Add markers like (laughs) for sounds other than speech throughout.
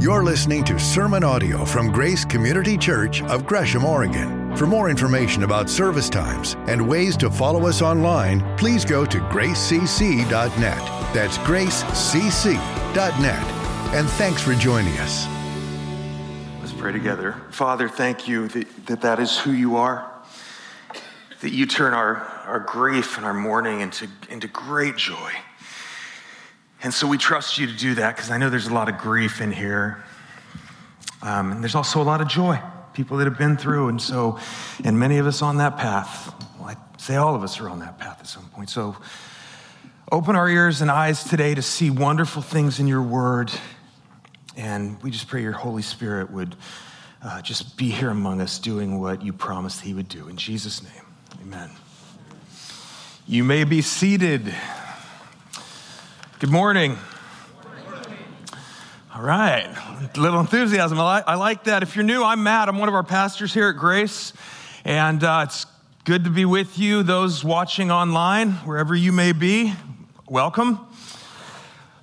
You're listening to sermon audio from Grace Community Church of Gresham, Oregon. For more information about service times and ways to follow us online, please go to gracecc.net. That's gracecc.net. And thanks for joining us. Let's pray together. Father, thank you that that, that is who you are, that you turn our, our grief and our mourning into, into great joy. And so we trust you to do that because I know there's a lot of grief in here. Um, and there's also a lot of joy, people that have been through. And so, and many of us on that path, well, I'd say all of us are on that path at some point. So open our ears and eyes today to see wonderful things in your word. And we just pray your Holy Spirit would uh, just be here among us doing what you promised he would do. In Jesus' name, amen. You may be seated. Good morning. All right, a little enthusiasm. I like, I like, that. If you're new, I'm Matt. I'm one of our pastors here at Grace, and uh, it's good to be with you. Those watching online, wherever you may be, welcome.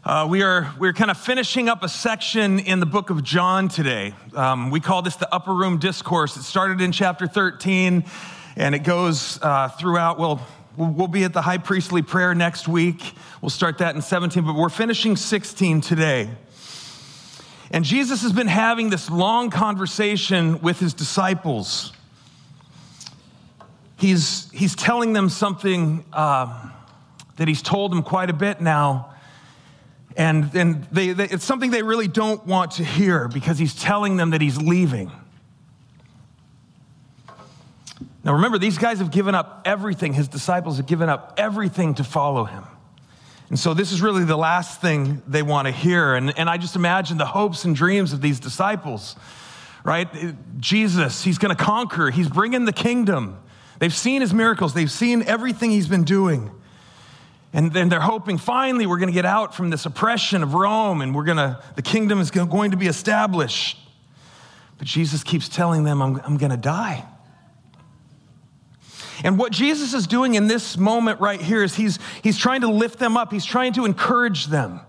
Uh, we are we're kind of finishing up a section in the book of John today. Um, we call this the Upper Room Discourse. It started in chapter 13, and it goes uh, throughout. Well, we'll be at the high priestly prayer next week. We'll start that in 17, but we're finishing 16 today. And Jesus has been having this long conversation with his disciples. He's, he's telling them something um, that he's told them quite a bit now. And, and they, they, it's something they really don't want to hear because he's telling them that he's leaving. Now remember, these guys have given up everything. His disciples have given up everything to follow him. And so this is really the last thing they want to hear. And, and I just imagine the hopes and dreams of these disciples, right? Jesus, he's going to conquer, he's bringing the kingdom. They've seen his miracles, they've seen everything he's been doing. And then they're hoping finally we're going to get out from this oppression of Rome and we're going to, the kingdom is going to be established. But Jesus keeps telling them, I'm, I'm going to die. And what Jesus is doing in this moment right here is he's, he's trying to lift them up, he's trying to encourage them.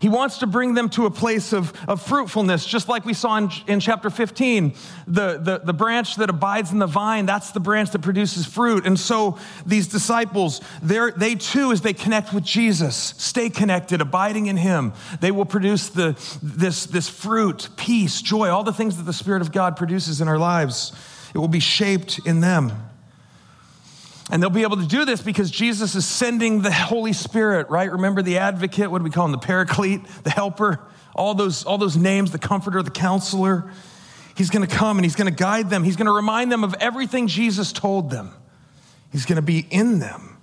He wants to bring them to a place of, of fruitfulness, just like we saw in, in chapter 15. The, the, the branch that abides in the vine, that's the branch that produces fruit. And so these disciples, they too, as they connect with Jesus, stay connected, abiding in Him, they will produce the, this, this fruit, peace, joy, all the things that the Spirit of God produces in our lives. It will be shaped in them. And they'll be able to do this because Jesus is sending the Holy Spirit, right? Remember the advocate, what do we call him? The paraclete, the helper, all those, all those names, the comforter, the counselor. He's going to come and he's going to guide them. He's going to remind them of everything Jesus told them. He's going to be in them.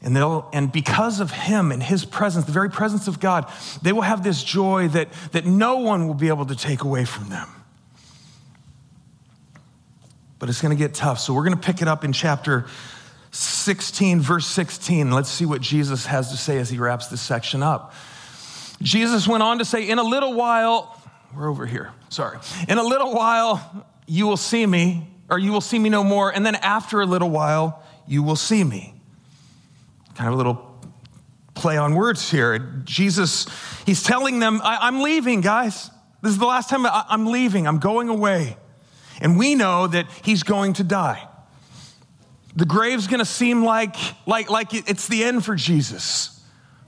And, they'll, and because of him and his presence, the very presence of God, they will have this joy that, that no one will be able to take away from them but it's going to get tough. So we're going to pick it up in chapter 16, verse 16. Let's see what Jesus has to say as he wraps this section up. Jesus went on to say, In a little while, we're over here, sorry. In a little while, you will see me, or you will see me no more. And then after a little while, you will see me. Kind of a little play on words here. Jesus, he's telling them, I, am leaving, guys. This is the last time I, I'm leaving, I'm going away. And we know that he's going to die. The grave's going to seem like, like, like it's the end for Jesus.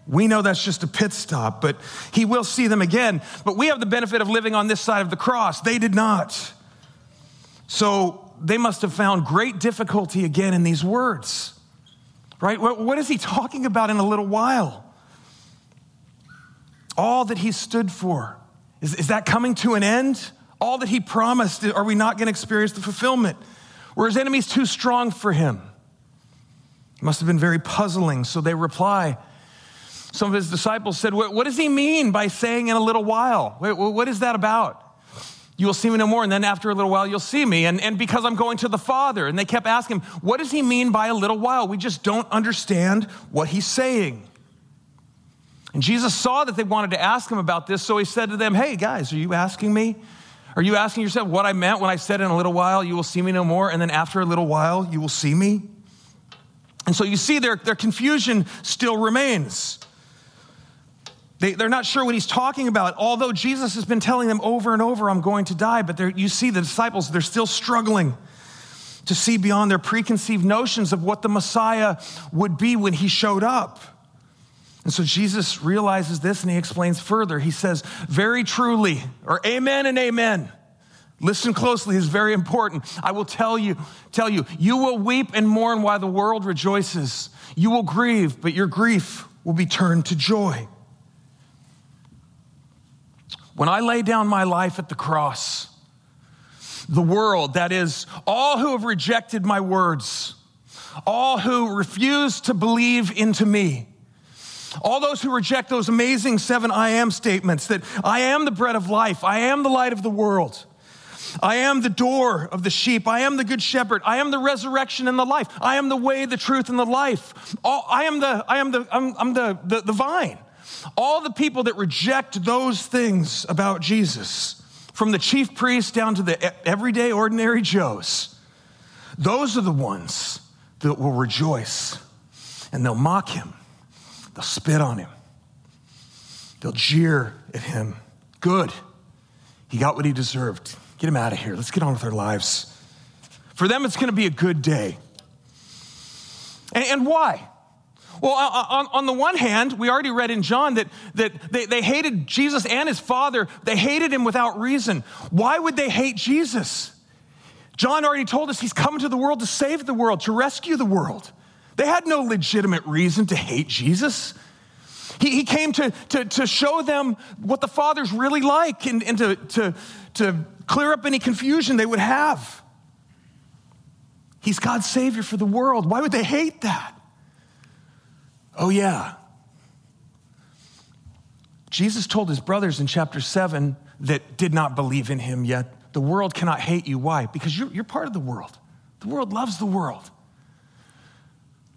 We know that's just a pit stop, but he will see them again. But we have the benefit of living on this side of the cross. They did not. So they must have found great difficulty again in these words, right? What is he talking about in a little while? All that he stood for. Is, is that coming to an end? All that he promised, are we not going to experience the fulfillment? Were his enemies too strong for him? It must have been very puzzling. So they reply. Some of his disciples said, What, does he mean by saying in a little while? What is that about? You will see me no more, and then after a little while, you'll see me. And, and because I'm going to the Father. And they kept asking him, What does he mean by a little while? We just don't understand what he's saying. And Jesus saw that they wanted to ask him about this, so he said to them, Hey, guys, are you asking me are you asking yourself what I meant when I said in a little while you will see me no more, and then after a little while you will see me? And so you see their, their confusion still remains. They, they're not sure what he's talking about, although Jesus has been telling them over and over, I'm going to die. But you see the disciples, they're still struggling to see beyond their preconceived notions of what the Messiah would be when he showed up. And so Jesus realizes this and he explains further. He says, Very truly, or amen and amen. Listen closely, it's very important. I will tell you, tell you, you will weep and mourn while the world rejoices. You will grieve, but your grief will be turned to joy. When I lay down my life at the cross, the world, that is, all who have rejected my words, all who refuse to believe into me, all those who reject those amazing seven I am statements that I am the bread of life, I am the light of the world. I am the door of the sheep. I am the good shepherd. I am the resurrection and the life. I am the way, the truth, and the life. All, I am the, I am the, I'm, I'm the, the, the vine. All the people that reject those things about Jesus, from the chief priest down to the everyday ordinary Joes, those are the ones that will rejoice and they'll mock him, they'll spit on him, they'll jeer at him. Good. He got what he deserved. Get him out of here. Let's get on with our lives. For them, it's going to be a good day. And, and why? Well, on, on, the one hand, we already read in John that, that they, they hated Jesus and his father. They hated him without reason. Why would they hate Jesus? John already told us he's come to the world to save the world, to rescue the world. They had no legitimate reason to hate Jesus. He, he came to, to, to show them what the Father's really like and, and to, to, to clear up any confusion they would have. He's God's Savior for the world. Why would they hate that? Oh, yeah. Jesus told his brothers in chapter 7 that did not believe in him yet, the world cannot hate you. Why? Because you're, you're part of the world. The world loves the world.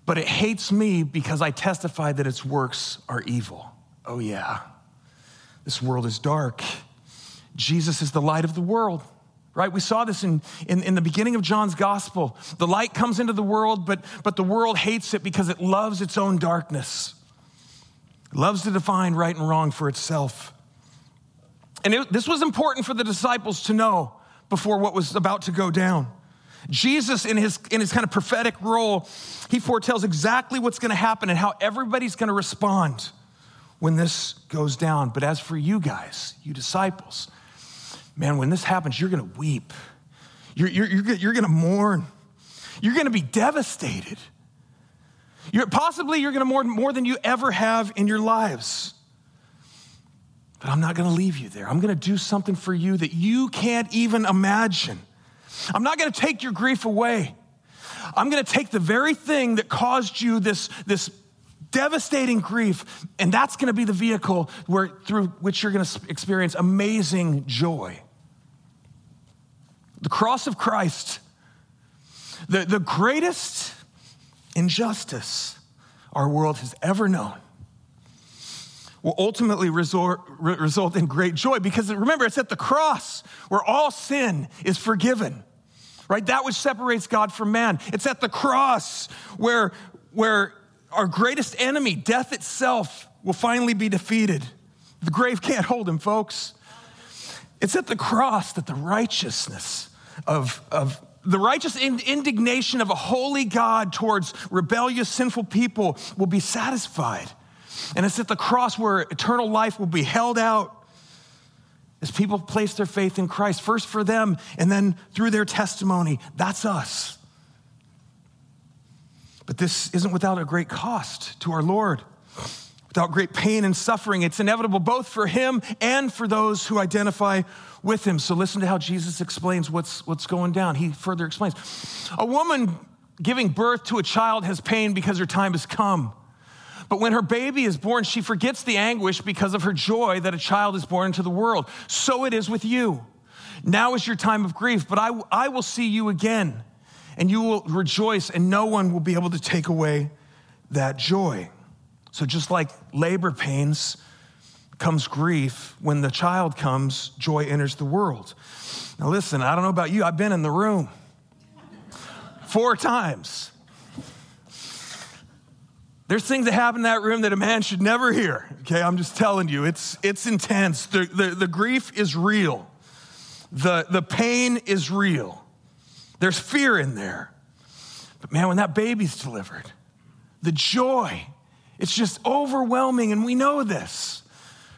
But it hates me because I testify that its works are evil. Oh, yeah. This world is dark. Jesus is the light of the world right? We saw this in, in, in, the beginning of John's gospel. The light comes into the world, but, but the world hates it because it loves its own darkness. It loves to define right and wrong for itself. And it, this was important for the disciples to know before what was about to go down. Jesus, in his, in his kind of prophetic role, he foretells exactly what's going to happen and how everybody's going to respond when this goes down. But as for you guys, you disciples, man, when this happens, you're going to weep. You're, you're, you're, you're going to mourn. You're going to be devastated. You're, possibly you're going to mourn more than you ever have in your lives. But I'm not going to leave you there. I'm going to do something for you that you can't even imagine. I'm not going to take your grief away. I'm going to take the very thing that caused you this, this devastating grief, and that's going to be the vehicle where, through which you're going to experience amazing joy. The cross of Christ, the, the greatest injustice our world has ever known, will ultimately resort, re- result in great joy because remember, it's at the cross where all sin is forgiven. Right? That which separates God from man. It's at the cross where, where our greatest enemy, death itself, will finally be defeated. The grave can't hold him, folks. It's at the cross that the righteousness of, of the righteous indignation of a holy God towards rebellious, sinful people will be satisfied. And it's at the cross where eternal life will be held out as people place their faith in Christ, first for them and then through their testimony. That's us. But this isn't without a great cost to our Lord, without great pain and suffering. It's inevitable both for him and for those who identify with him. So listen to how Jesus explains what's, what's going down. He further explains A woman giving birth to a child has pain because her time has come. But when her baby is born, she forgets the anguish because of her joy that a child is born into the world. So it is with you. Now is your time of grief, but I, I will see you again and you will rejoice, and no one will be able to take away that joy. So, just like labor pains comes grief, when the child comes, joy enters the world. Now, listen, I don't know about you, I've been in the room four times. There's things that happen in that room that a man should never hear. Okay, I'm just telling you, it's, it's intense. The, the, the grief is real, the, the pain is real. There's fear in there. But man, when that baby's delivered, the joy, it's just overwhelming, and we know this,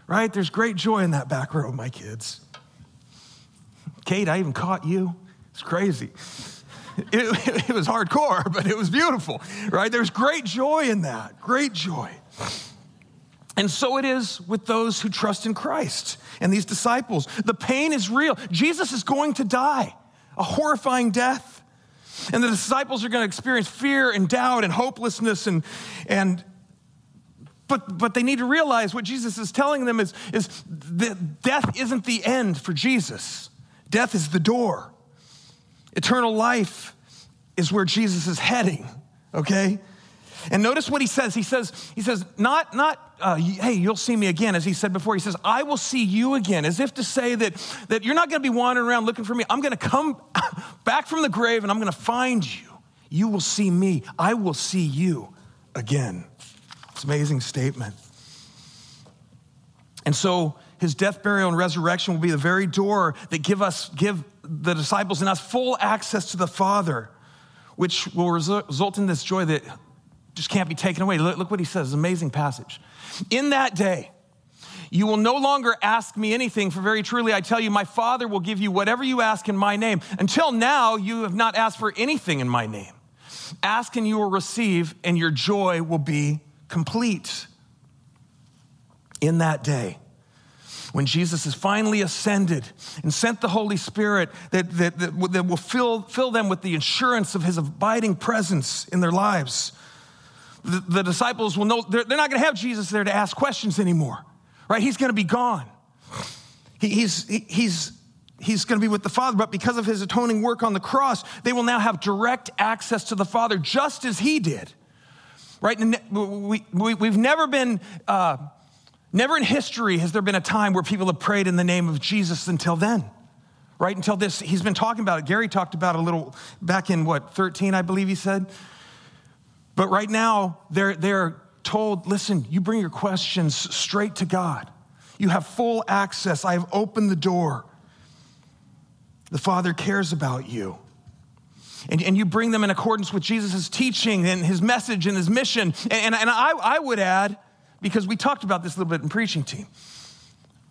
right? There's great joy in that back row, my kids. Kate, I even caught you. It's crazy. (laughs) It, it, was hardcore, (laughs) but it was beautiful, right? There's great joy in that, great joy. And so it is with those who trust in Christ and these disciples. The pain is real. Jesus is going to die, a horrifying death. And the disciples are going to experience fear and doubt and hopelessness and, and but, but they need to realize what Jesus is telling them is, is that death isn't the end for Jesus. Death is the door. Eternal life is where Jesus is heading, okay? And notice what he says. He says, he says, not, not, uh, hey, you'll see me again, as he said before. He says, I will see you again, as if to say that, that you're not going to be wandering around looking for me. I'm going to come (laughs) back from the grave and I'm going to find you. You will see me. I will see you again. It's an amazing statement. And so his death, burial, and resurrection will be the very door that give us, give the disciples and us full access to the Father, which will result in this joy that just can't be taken away. Look, look what he says, amazing passage. In that day, you will no longer ask me anything, for very truly I tell you, my Father will give you whatever you ask in my name. Until now, you have not asked for anything in my name. Ask and you will receive, and your joy will be complete. In that day, when Jesus is finally ascended and sent the Holy Spirit that, that, that, that will fill, fill them with the assurance of his abiding presence in their lives, the, the disciples will know they're, they're not going to have Jesus there to ask questions anymore, right? He's going to be gone. He, he's, he, he's, he's going to be with the Father, but because of his atoning work on the cross, they will now have direct access to the Father just as he did. Right? We, we, we've never been. Uh, Never in history has there been a time where people have prayed in the name of Jesus until then, right? Until this, he's been talking about it. Gary talked about it a little back in what, 13, I believe he said. But right now, they're, they're told listen, you bring your questions straight to God. You have full access. I have opened the door. The Father cares about you. And, and you bring them in accordance with Jesus' teaching and his message and his mission. And, and I, I would add, because we talked about this a little bit in preaching team.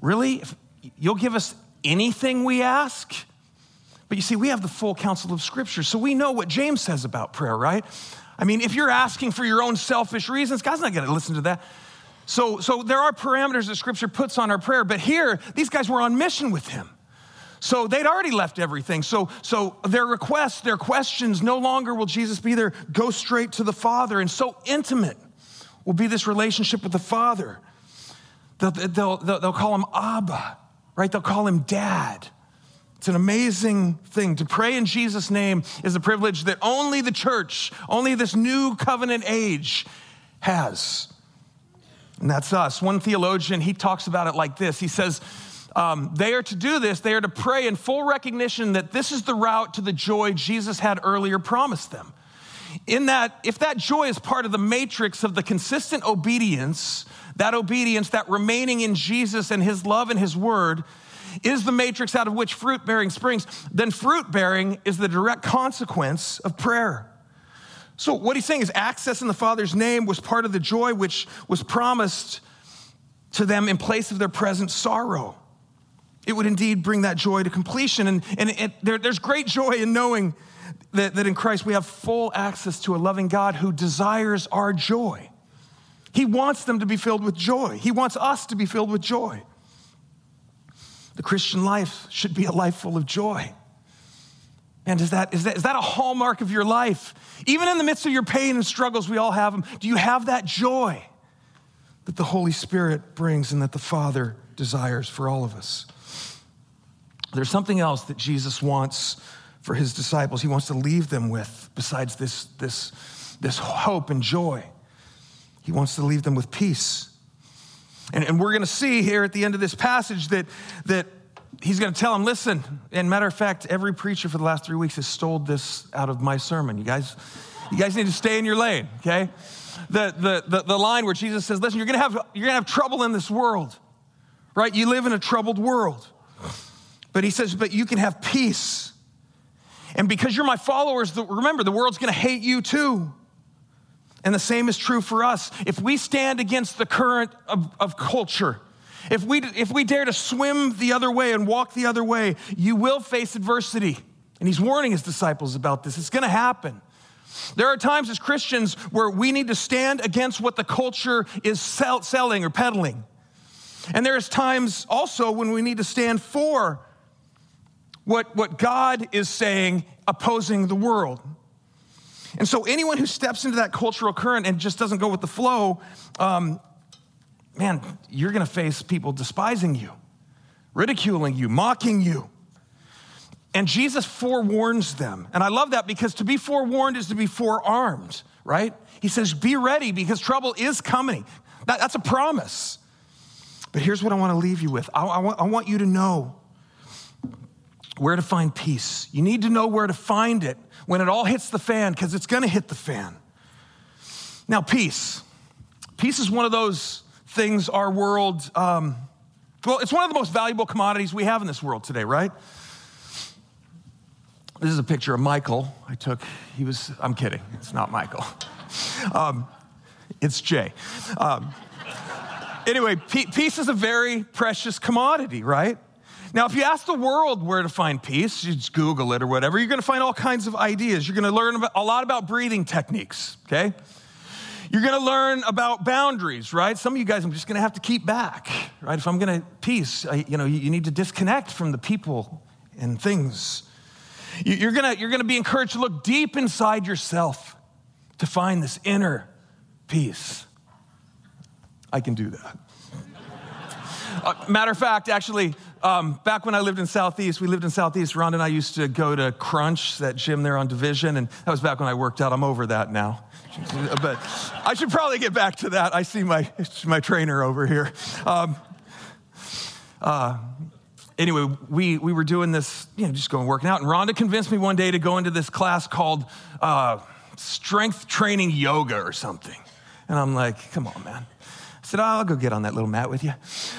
Really? If you'll give us anything we ask? But you see, we have the full counsel of Scripture, so we know what James says about prayer, right? I mean, if you're asking for your own selfish reasons, God's not going to listen to that. So, so there are parameters that Scripture puts on our prayer, but here, these guys were on mission with Him. So they'd already left everything. So, so their requests, their questions, no longer will Jesus be there. Go straight to the Father, and so intimate will be this relationship with the Father. They'll, they'll, they'll, call him Abba, right? They'll call him Dad. It's an amazing thing. To pray in Jesus' name is a privilege that only the church, only this new covenant age has. And that's us. One theologian, he talks about it like this He says, um, they are to do this, they are to pray in full recognition that this is the route to the joy Jesus had earlier promised them in that, if that joy is part of the matrix of the consistent obedience, that obedience, that remaining in Jesus and his love and his word, is the matrix out of which fruit bearing springs, then fruit bearing is the direct consequence of prayer. So, what he's saying is access in the Father's name was part of the joy which was promised to them in place of their present sorrow. It would indeed bring that joy to completion. And, and it, there, there's great joy in knowing that, that in Christ we have full access to a loving God who desires our joy. He wants them to be filled with joy. He wants us to be filled with joy. The Christian life should be a life full of joy. And is that, is, that, is that a hallmark of your life? Even in the midst of your pain and struggles, we all have them. Do you have that joy that the Holy Spirit brings and that the Father desires for all of us? There's something else that Jesus wants for his disciples, he wants to leave them with, besides this, this, this hope and joy. He wants to leave them with peace. And, and we're going to see here at the end of this passage that, that he's going to tell them, listen, and matter of fact, every preacher for the last three weeks has stole this out of my sermon. You guys, You guys need to stay in your lane, okay? The, the, the, the line where Jesus says, listen, you're gonna, have, you're gonna have trouble in this world, right? You live in a troubled world. But he says, but you can have peace. And because you're my followers, remember, the world's gonna hate you too. And the same is true for us. If we stand against the current of, of culture, if we, if we dare to swim the other way and walk the other way, you will face adversity. And he's warning his disciples about this. It's gonna happen. There are times as Christians where we need to stand against what the culture is sell, selling or peddling. And there's times also when we need to stand for what, what God is saying, opposing the world. And so, anyone who steps into that cultural current and just doesn't go with the flow, um, man, you're going to face people despising you, ridiculing you, mocking you. And Jesus forewarns them. And I love that because to be forewarned is to be forearmed, right? He says, Be ready because trouble is coming. That, that's a promise. But here's what I want to leave you with I, I, want, I want you to know where to find peace. You need to know where to find it when it all hits the fan, because it's going to hit the fan. Now, peace. Peace is one of those things our world, um, well, it's one of the most valuable commodities we have in this world today, right? This is a picture of Michael I took. He was, I'm kidding, it's not Michael. (laughs) Um, it's Jay. Um, anyway, peace is a very precious commodity, right? Now, if you ask the world where to find peace, you just Google it or whatever, you're gonna find all kinds of ideas. You're gonna learn a lot about breathing techniques, okay? You're gonna learn about boundaries, right? Some of you guys, I'm just gonna have to keep back, right? If I'm gonna peace, I, you know, you, you need to disconnect from the people and things. You, you're gonna, you're gonna be encouraged to look deep inside yourself to find this inner peace. I can do that. (laughs) Uh, matter of fact, actually, um, back when I lived in Southeast, we lived in Southeast. Rhonda and I used to go to Crunch, that gym there on Division, and that was back when I worked out. I'm over that now. (laughs) but I should probably get back to that. I see my, my trainer over here. Um, uh, anyway, we, we were doing this, you know, just going working out. And Rhonda convinced me one day to go into this class called uh, strength training yoga or something. And I'm like, come on, man. I said, I'll go get on that little mat with you.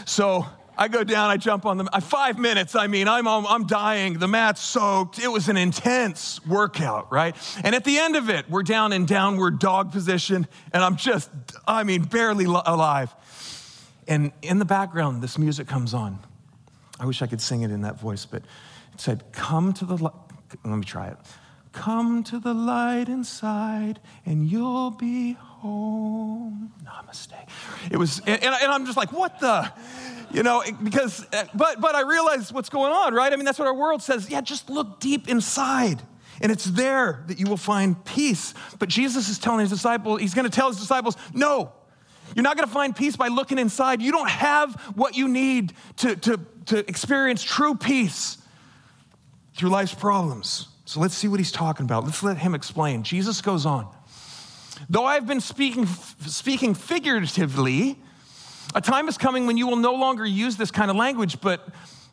So I go down, I jump on the five minutes. I mean, I'm, I'm dying. The mat's soaked. It was an intense workout, right? And at the end of it, we're down in downward dog position, and I'm just, I mean, barely alive. And in the background, this music comes on. I wish I could sing it in that voice, but it said, Come to the light. Let me try it. Come to the light inside, and you'll be home. Oh, Namaste. It was, and, and I'm just like, What the? you know, because, uh, but, but I realize what's going on, right? I mean, that's what our world says. Yeah, just look deep inside. And it's there that you will find peace. But Jesus is telling his disciples, he's going to tell his disciples, no, you're not going to find peace by looking inside. You don't have what you need to, to, to experience true peace through life's problems. So let's see what he's talking about. Let's let him explain. Jesus goes on. Though I've been speaking, speaking figuratively, a time is coming when you will no longer use this kind of language, but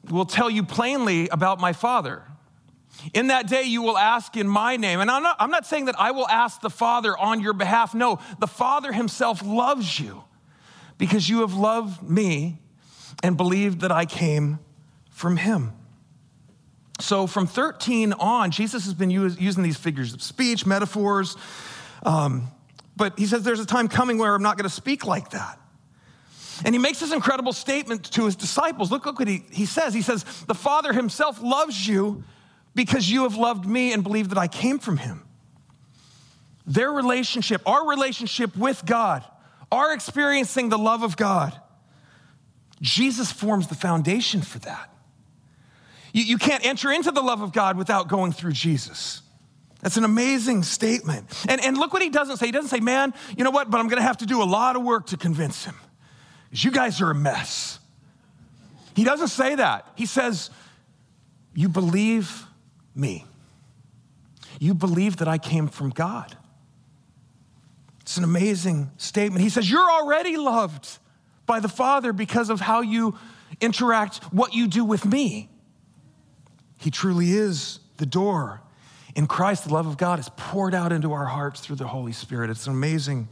will tell you plainly about my Father. In that day, you will ask in my name. And I'm not, I'm not saying that I will ask the Father on your behalf. No, the Father himself loves you because you have loved me and believed that I came from him. So, from 13 on, Jesus has been using these figures of speech, metaphors. Um, but he says there's a time coming where I'm not going to speak like that. And he makes this incredible statement to his disciples. Look, look what he, he says. He says, The Father himself loves you because you have loved me and believed that I came from him. Their relationship, our relationship with God, our experiencing the love of God, Jesus forms the foundation for that. You, you can't enter into the love of God without going through Jesus. That's an amazing statement. And, and look what he doesn't say. He doesn't say, man, you know what, but I'm going to have to do a lot of work to convince him is you guys are a mess. He doesn't say that. He says, You believe me. You believe that I came from God. It's an amazing statement. He says, You're already loved by the Father because of how you interact, what you do with me. He truly is the door. In Christ, the love of God is poured out into our hearts through the Holy Spirit. It's an amazing,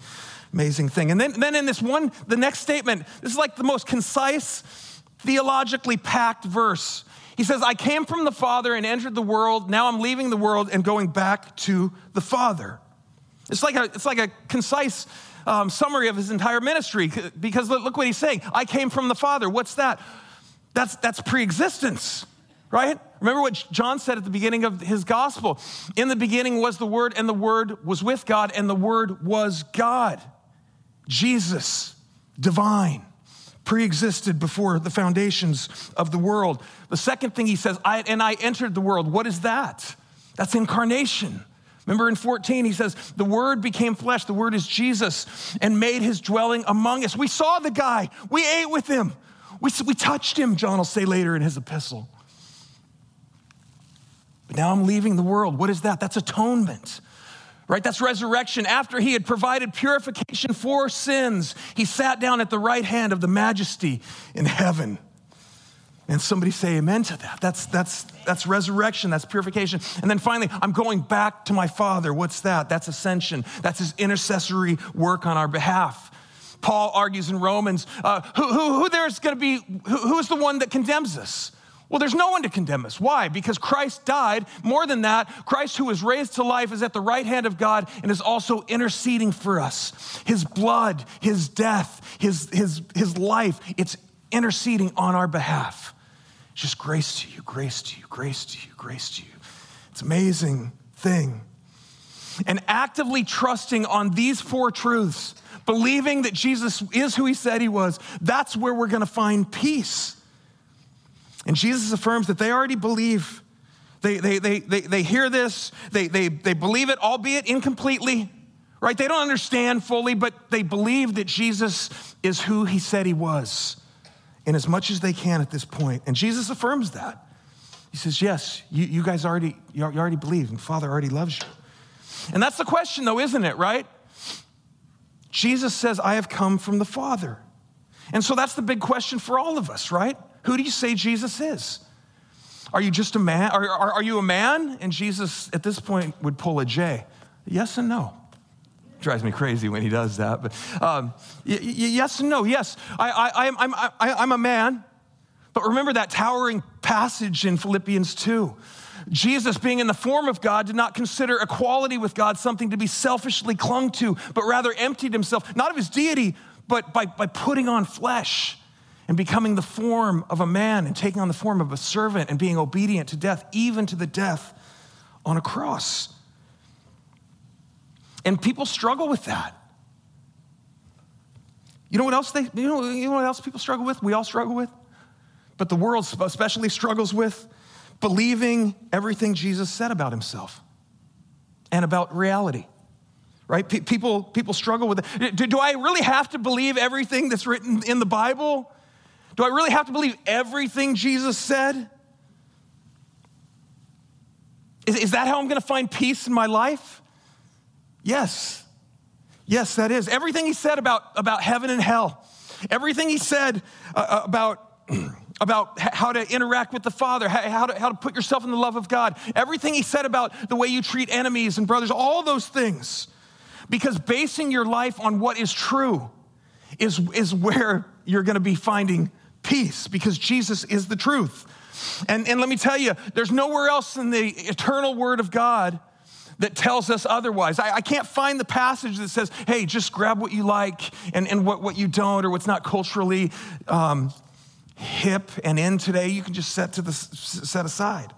amazing thing. And then, then in this one, the next statement, this is like the most concise, theologically packed verse. He says, I came from the Father and entered the world. Now I'm leaving the world and going back to the Father. It's like a, it's like a concise um, summary of his entire ministry because look, look what he's saying. I came from the Father. What's that? That's, that's pre existence, right? Remember what John said at the beginning of his gospel. In the beginning was the Word, and the Word was with God, and the Word was God. Jesus, divine, pre existed before the foundations of the world. The second thing he says, I, and I entered the world. What is that? That's incarnation. Remember in 14, he says, The Word became flesh, the Word is Jesus, and made his dwelling among us. We saw the guy, we ate with him, we, we touched him, John will say later in his epistle. But now I'm leaving the world. What is that? That's atonement right? That's resurrection. After he had provided purification for sins, he sat down at the right hand of the majesty in heaven. And somebody say amen to that. That's, that's, that's resurrection, that's purification. And then finally, I'm going back to my Father. What's that? That's ascension, that's his intercessory work on our behalf. Paul argues in Romans uh, who, who, who there's going to be, who, who is the one that condemns us? Well, there's no one to condemn us. Why? Because Christ died. More than that, Christ, who was raised to life, is at the right hand of God and is also interceding for us. His blood, his death, his, his, his life, it's interceding on our behalf. Just grace to you, grace to you, grace to you, grace to you. It's amazing thing. And actively trusting on these four truths, believing that Jesus is who he said he was, that's where we're going to find peace. And Jesus affirms that they already believe. They, they, they, they, they hear this, they, they, they believe it, albeit incompletely, right? They don't understand fully, but they believe that Jesus is who he said he was in as much as they can at this point. And Jesus affirms that. He says, Yes, you, you guys already, you already believe, and Father already loves you. And that's the question, though, isn't it, right? Jesus says, I have come from the Father. And so that's the big question for all of us, right? Who do you say Jesus is? Are you just a man? Are, are, are you a man? And Jesus, at this point, would pull a Jay. Yes and no drives me crazy when he does that. But um, y- y- yes and no. Yes, I, I, I'm, I, I'm a man. But remember that towering passage in Philippians 2. Jesus, being in the form of God, did not consider equality with God something to be selfishly clung to, but rather emptied himself, not of his deity, but by, by putting on flesh and becoming the form of a man and taking on the form of a servant and being obedient to death, even to the death on a cross. And people struggle with that. You know what else they you know, you know what else people struggle with? We all struggle with. But the world especially struggles with believing everything Jesus said about himself and about reality. Right? P- people, people struggle with it. Do, do I really have to believe everything that's written in the Bible? Do I really have to believe everything Jesus said? Is, is that how I'm going to find peace in my life? Yes. Yes, that is. Everything he said about, about heaven and hell, everything he said uh, uh about, (clears throat) about how to interact with the Father, how to, how to put yourself in the love of God, everything he said about the way you treat enemies and brothers, all those things. Because basing your life on what is true is, is where you're going to be finding peace, because Jesus is the truth. And, and let me tell you, there's nowhere else in the eternal Word of God that tells us otherwise. I, I, can't find the passage that says, hey, just grab what you like and, and what, what you don't or what's not culturally um, hip and in today, you can just set, to the, set aside.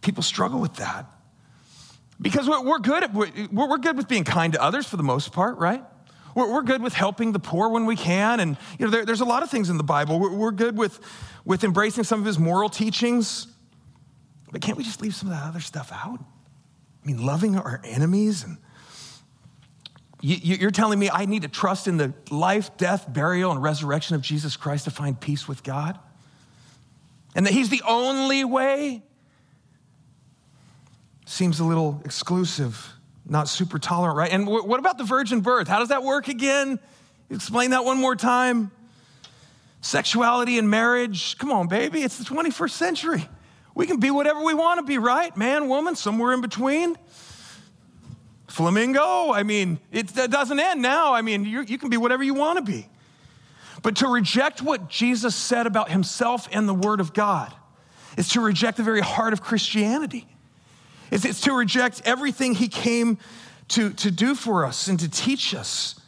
People struggle with that. Because we're, good at, we're good with being kind to others for the most part, right? We're, we're good with helping the poor when we can. And, you know, there, there's a lot of things in the Bible. We're, we're good with, with embracing some of his moral teachings. But can't we just leave some of that other stuff out? I mean, loving our enemies and you're telling me I need to trust in the life, death, burial, and resurrection of Jesus Christ to find peace with God? And that He's the only way? Seems a little exclusive, not super tolerant, right? And what about the virgin birth? How does that work again? Explain that one more time. Sexuality and marriage. Come on, baby, it's the 21st century. We can be whatever we want to be, right? Man, woman, somewhere in between. Flamingo, I mean, it, it doesn't end now. I mean, you can be whatever you want to be. But to reject what Jesus said about himself and the Word of God is to reject the very heart of Christianity. It's, it's to reject everything he came to, to do for us and to teach us.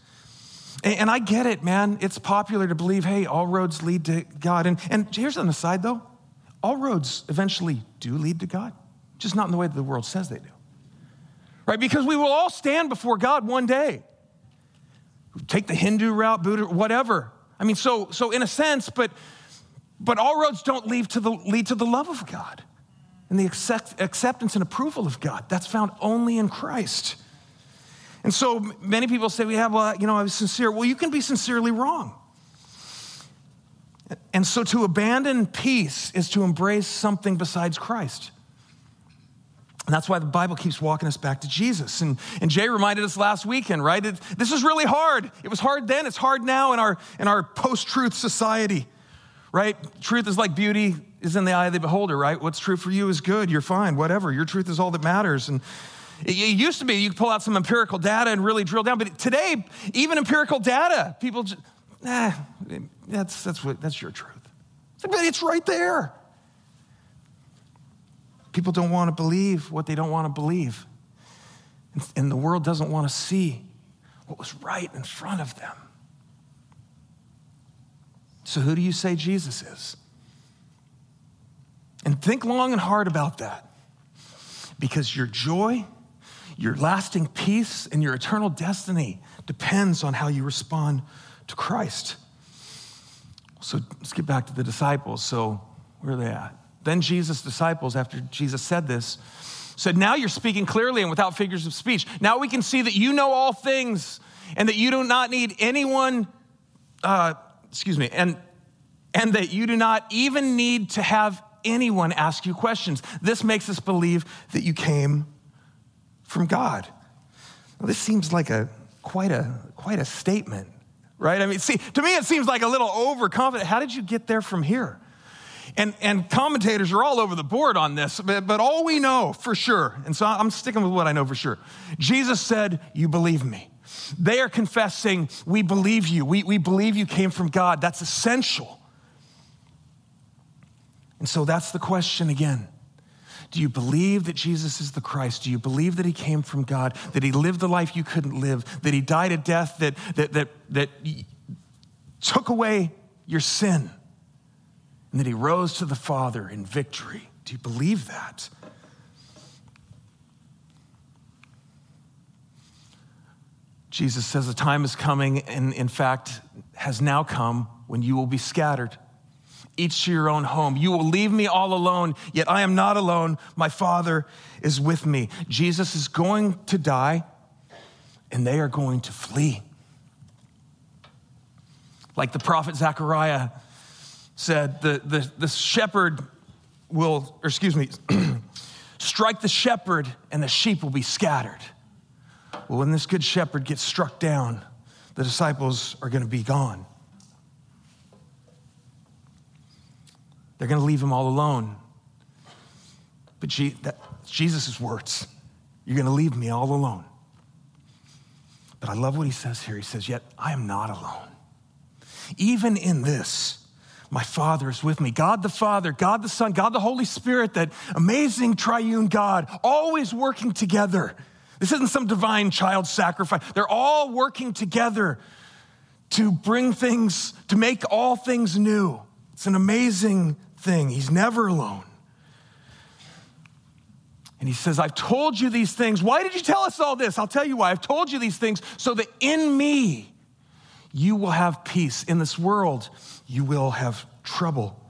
And, I get it, man. It's popular to believe, hey, all roads lead to God. And, and here's an aside, though all roads eventually do lead to God, just not in the way that the world says they do. Right? Because we will all stand before God one day. Take the Hindu route, Buddha, whatever. I mean, so, so in a sense, but, but all roads don't lead to, the, lead to the love of God and the accept, acceptance and approval of God. That's found only in Christ. And so many people say, have, well, you know, I was sincere. Well, you can be sincerely wrong. And so to abandon peace is to embrace something besides Christ. And that's why the Bible keeps walking us back to Jesus. And, and Jay reminded us last weekend, right? It, this is really hard. It was hard then, it's hard now in our, in our post truth society, right? Truth is like beauty is in the eye of the beholder, right? What's true for you is good, you're fine, whatever. Your truth is all that matters. And it, used to be you could pull out some empirical data and really drill down, but today, even empirical data, people just, nah, that's, that's, what, that's your truth. But it's right there. People don't want to believe what they don't want to believe. And the world doesn't want to see what was right in front of them. So, who do you say Jesus is? And think long and hard about that. Because your joy, your lasting peace, and your eternal destiny depends on how you respond to Christ. So let's get back to the disciples. So, where are they at? Then Jesus' disciples, after Jesus said this, said, Now you're speaking clearly and without figures of speech. Now we can see that you know all things and that you do not need anyone, uh, excuse me, and, and that you do not even need to have anyone ask you questions. This makes us believe that you came from God. Well, this seems like a quite a quite a statement, right? I mean, see, to me it seems like a little overconfident. How did you get there from here? And, and commentators are all over the board on this, but, but all we know for sure, and so I'm sticking with what I know for sure. Jesus said, You believe me. They are confessing, We believe you. We, we believe you came from God. That's essential. And so that's the question again. Do you believe that Jesus is the Christ? Do you believe that he came from God, that he lived the life you couldn't live, that he died a death that, that, that, that took away your sin? and that he rose to the Father in victory. Do you believe that? Jesus says the time is coming, and in fact, has now come when you will be scattered, each to your own home. You will leave me all alone, yet I am not alone. My Father is with me. Jesus is going to die, and they are going to flee. Like the prophet Zechariah said, the, the, the shepherd will, or excuse me, (clears throat) strike the shepherd and the sheep will be scattered. Well, when this good shepherd gets struck down, the disciples are going to be gone. They're going to leave him all alone. But Jesus' words, you're going to leave me all alone. But I love what he says here. He says, Yet I am not alone. Even in this, my Father is with me. God the Father, God the Son, God the Holy Spirit, that amazing triune God, always working together. This isn't some divine child sacrifice. They're all working together to bring things, to make all things new. It's an amazing thing. He's never alone. And he says, I've told you these things. Why did you tell us all this? I'll tell you why. I've told you these things so that in me you will have peace. In this world, you will have trouble.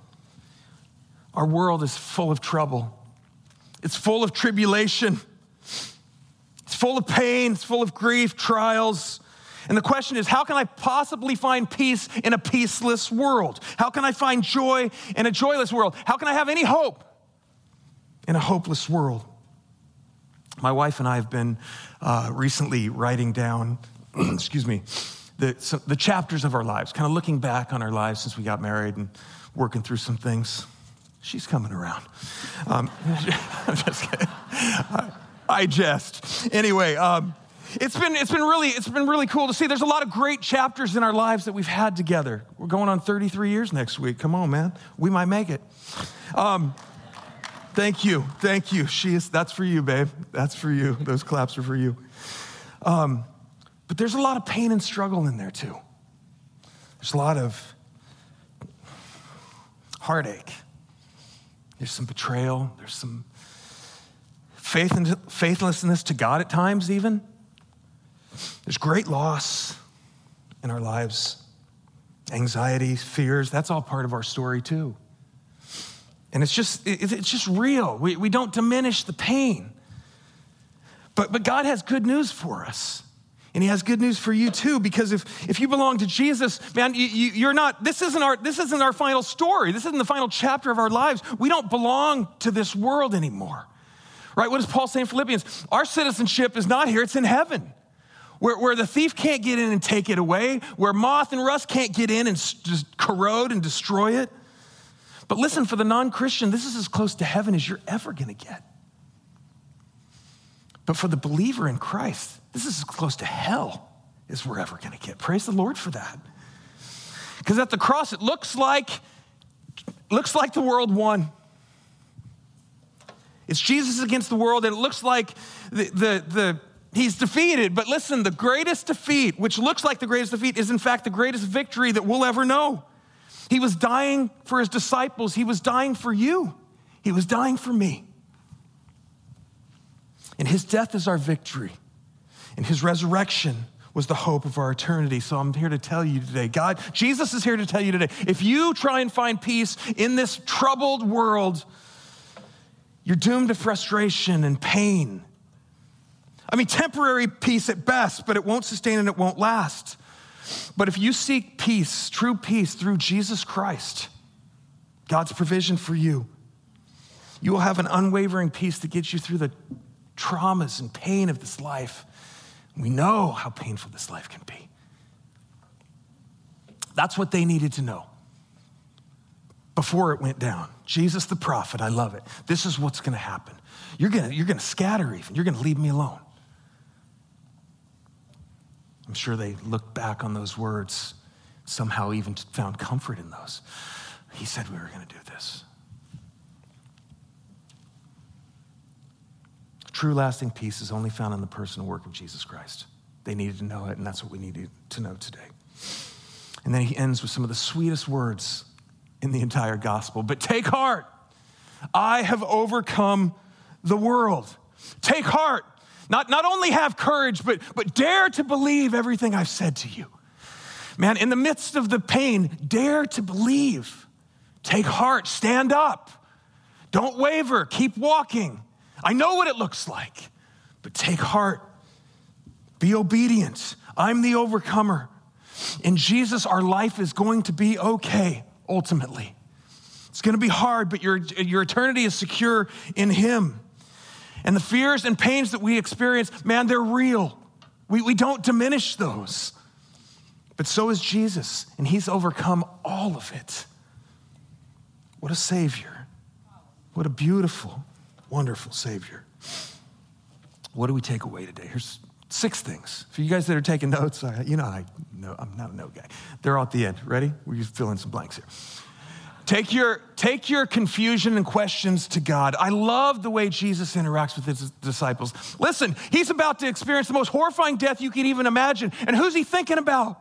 Our world is full of trouble, it's full of tribulation, it's full of pain, it's full of grief, trials. And the question is, how can I possibly find peace in a peaceless world? How can I find joy in a joyless world? How can I have any hope in a hopeless world? My wife and I have been uh, recently writing down, (clears throat) excuse me, the, so the chapters of our lives, kind of looking back on our lives since we got married and working through some things. She's coming around. Um, (laughs) I'm just kidding. I, I jest. Anyway, um, it's been, it's, been really, it's been really cool to see. There's a lot of great chapters in our lives that we've had together. We're going on 33 years next week. Come on, man. We might make it. Um, thank you. Thank you. She is, that's for you, babe. That's for you. Those claps are for you. Um, but there's a lot of pain and struggle in there, too. There's a lot of heartache. There's some betrayal. There's some faith and faithlessness to God at times, even. There's great loss in our lives, anxiety, fears. That's all part of our story, too. And it's just, it's just real. We, we don't diminish the pain. But, but God has good news for us. And he has good news for you too, because if, if you belong to Jesus, man, you, you, are not, this isn't, our, this isn't our final story. This isn't the final chapter of our lives. We don't belong to this world anymore. Right? What does Paul say in Philippians? Our citizenship is not here, it's in heaven. Where, where the thief can't get in and take it away, where moth and rust can't get in and just corrode and destroy it. But listen, for the non Christian, this is as close to heaven as you're ever going to get. But for the believer in Christ, this is as close to hell as we're ever going to get. Praise the Lord for that. Because at the cross, it looks like, looks like the world won. It's Jesus against the world, and it looks like the, the, the, he's defeated. But listen, the greatest defeat, which looks like the greatest defeat, is in fact the greatest victory that we'll ever know. He was dying for his disciples, he was dying for you, he was dying for me. And his death is our victory and his resurrection was the hope of our eternity. So I'm here to tell you today, God, Jesus is here to tell you today, if you try and find peace in this troubled world, you're doomed to frustration and pain. I mean, temporary peace at best, but it won't sustain and it won't last. But if you seek peace, true peace through Jesus Christ, God's provision for you, you will have an unwavering peace that gets you through the traumas and pain of this life we know how painful this life can be. That's what they needed to know before it went down. Jesus the prophet, I love it. This is what's going to happen. You're going you're to scatter even. You're going to leave me alone. I'm sure they looked back on those words, somehow even found comfort in those. He said we were going to do this. True lasting peace is only found in the personal work of Jesus Christ. They needed to know it, and that's what we need to know today. And then he ends with some of the sweetest words in the entire gospel. But take heart, I have overcome the world. Take heart. Not, not only have courage, but, but dare to believe everything I've said to you. Man, in the midst of the pain, dare to believe. Take heart, stand up. Don't waver, keep walking. I know what it looks like, but take heart. Be obedient. I'm the overcomer. In Jesus, our life is going to be okay, ultimately. It's going to be hard, but your, your eternity is secure in Him. And the fears and pains that we experience, man, they're real. We, we don't diminish those. But so is Jesus, and He's overcome all of it. What a Savior. What a beautiful, wonderful Savior. What do we take away today? Here's six things. For you guys that are taking notes, you know I know I'm not a note guy. They're all at the end. Ready? We're just filling some blanks here. Take your, take your confusion and questions to God. I love the way Jesus interacts with his disciples. Listen, he's about to experience the most horrifying death you can even imagine. And who's he thinking about?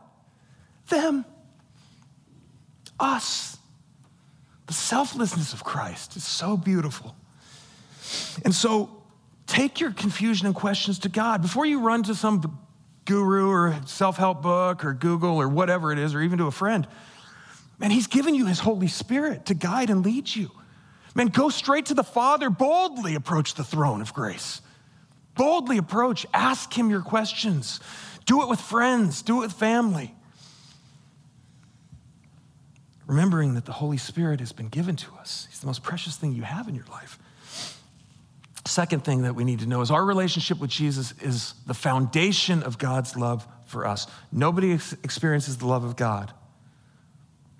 Them. Us. The selflessness of Christ is so beautiful. And so take your confusion and questions to God. Before you run to some guru or self help book or Google or whatever it is, or even to a friend, man, He's given you His Holy Spirit to guide and lead you. Man, go straight to the Father, boldly approach the throne of grace. Boldly approach, ask Him your questions. Do it with friends, do it with family. Remembering that the Holy Spirit has been given to us, He's the most precious thing you have in your life. Second thing that we need to know is our relationship with Jesus is the foundation of God's love for us. Nobody ex- experiences the love of God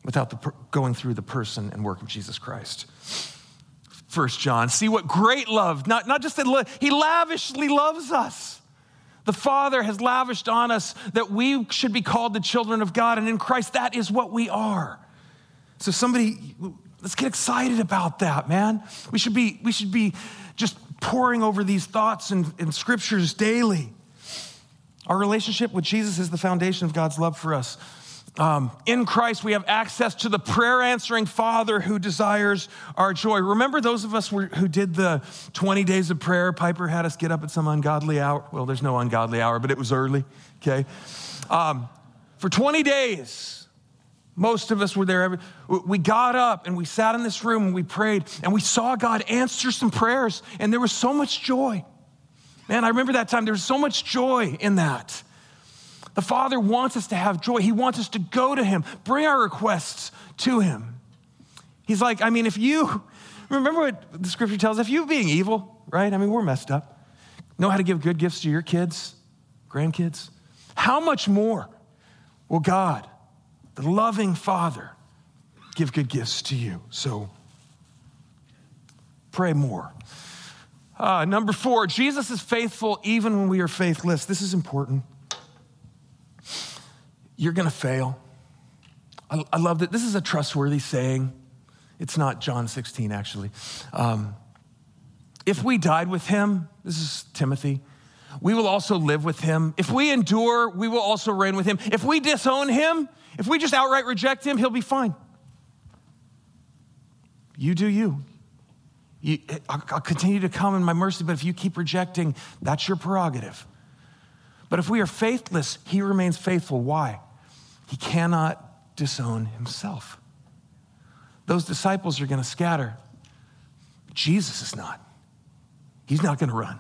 without the, going through the person and work of Jesus Christ. First John, see what great love, not, not just that lo- he lavishly loves us. The Father has lavished on us that we should be called the children of God, and in Christ, that is what we are. So, somebody, let's get excited about that, man. We should be, we should be just poring over these thoughts and, and scriptures daily. Our relationship with Jesus is the foundation of God's love for us. Um, in Christ, we have access to the prayer answering Father who desires our joy. Remember those of us who did the 20 days of prayer? Piper had us get up at some ungodly hour. Well, there's no ungodly hour, but it was early, okay? Um, for 20 days, most of us were there. Every, we got up and we sat in this room and we prayed and we saw God answer some prayers, and there was so much joy. Man, I remember that time. There was so much joy in that. The Father wants us to have joy. He wants us to go to Him, bring our requests to Him. He's like, I mean, if you, (laughs) remember what the scripture tells if you being evil, right? I mean, we're messed up, know how to give good gifts to your kids, grandkids, how much more will God, the loving Father, give good gifts to you? So pray more. Uh, number four, Jesus is faithful even when we are faithless. This is important you're going to fail. I, I, love that. This is a trustworthy saying. It's not John 16, actually. Um, if we died with him, this is Timothy, we will also live with him. If we endure, we will also reign with him. If we disown him, if we just outright reject him, he'll be fine. You do you. you I'll, I'll continue to come in my mercy, but if you keep rejecting, that's your prerogative. But if we are faithless, he remains faithful. Why? He cannot disown himself. Those disciples are going to scatter. Jesus is not. He's not going to run.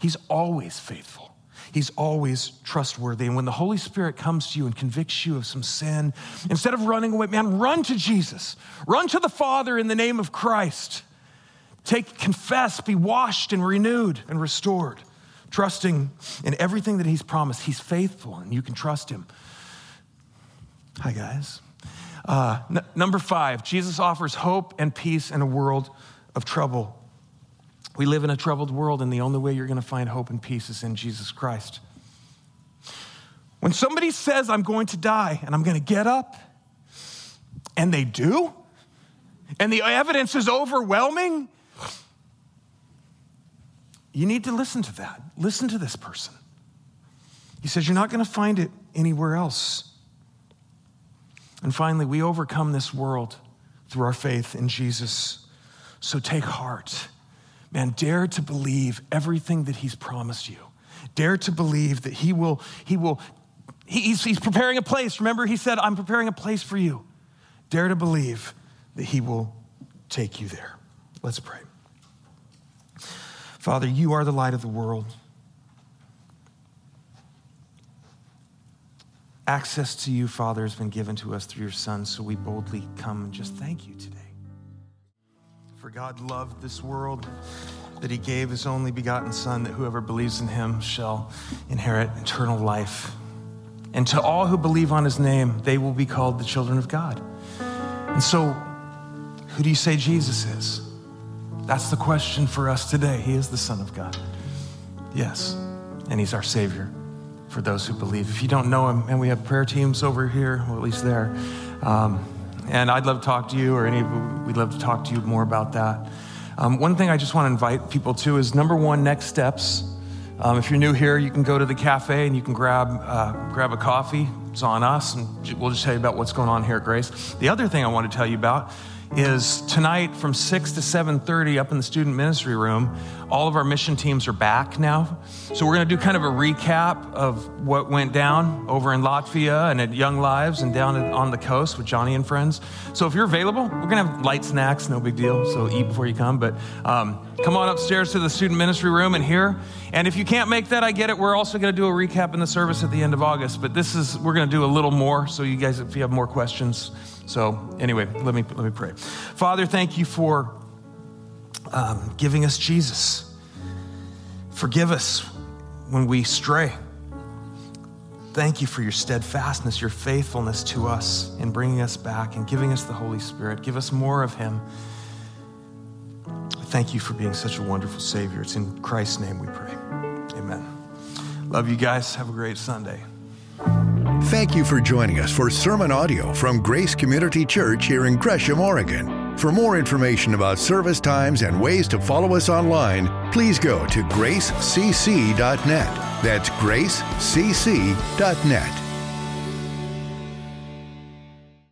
He's always faithful. He's always trustworthy. And when the Holy Spirit comes to you and convicts you of some sin, instead of running away, man, run to Jesus. Run to the Father in the name of Christ. Take, confess, be washed and renewed and restored, trusting in everything that He's promised. He's faithful and you can trust Him. Hi, guys. Uh, n- number five, Jesus offers hope and peace in a world of trouble. We live in a troubled world, and the only way you're going to find hope and peace is in Jesus Christ. When somebody says, I'm going to die and I'm going to get up, and they do, and the evidence is overwhelming, you need to listen to that. Listen to this person. He says, You're not going to find it anywhere else. And finally, we overcome this world through our faith in Jesus. So take heart. Man, dare to believe everything that he's promised you. Dare to believe that he will, he will, he's, he's preparing a place. Remember, he said, I'm preparing a place for you. Dare to believe that he will take you there. Let's pray. Father, you are the light of the world. Access to you, Father, has been given to us through your Son, so we boldly come and just thank you today. For God loved this world that he gave his only begotten Son, that whoever believes in him shall inherit eternal life. And to all who believe on his name, they will be called the children of God. And so, who do you say Jesus is? That's the question for us today. He is the Son of God. Yes, and he's our Savior for those who believe. If you don't know him, and we have prayer teams over here, or at least there. Um, and I'd love to talk to you, or any, we'd love to talk to you more about that. Um, one thing I just want to invite people to is number one, next steps. Um, if you're new here, you can go to the cafe and you can grab, uh, grab a coffee. It's on us, and we'll just tell you about what's going on here at Grace. The other thing I want to tell you about is tonight from 6 to 7.30 up in the student ministry room all of our mission teams are back now. So we're going to do kind of a recap of what went down over in latvia and at young lives and down on the coast with joni and friends. So if you're available we're going to have light snacks no big deal. So eat before you come but um, come on upstairs to the student ministry room and here and if you can't make that i get it we're also going to do a recap in the service at the end of august but this is we're going to do a little more so you guys if you have more questions so, anyway, let me, let me pray. Father, thank you for um, giving us Jesus. Forgive us when we stray. Thank you for your steadfastness, your faithfulness to us in bringing us back and giving us the Holy Spirit. Give us more of Him. Thank you for being such a wonderful Savior. It's in Christ's name we pray. Amen. Love you guys. Have a great Sunday. Thank you for joining us for sermon audio from Grace Community Church here in Gresham, Oregon. For more information about service times and ways to follow us online, please go to gracecc.net. That's gracecc.net.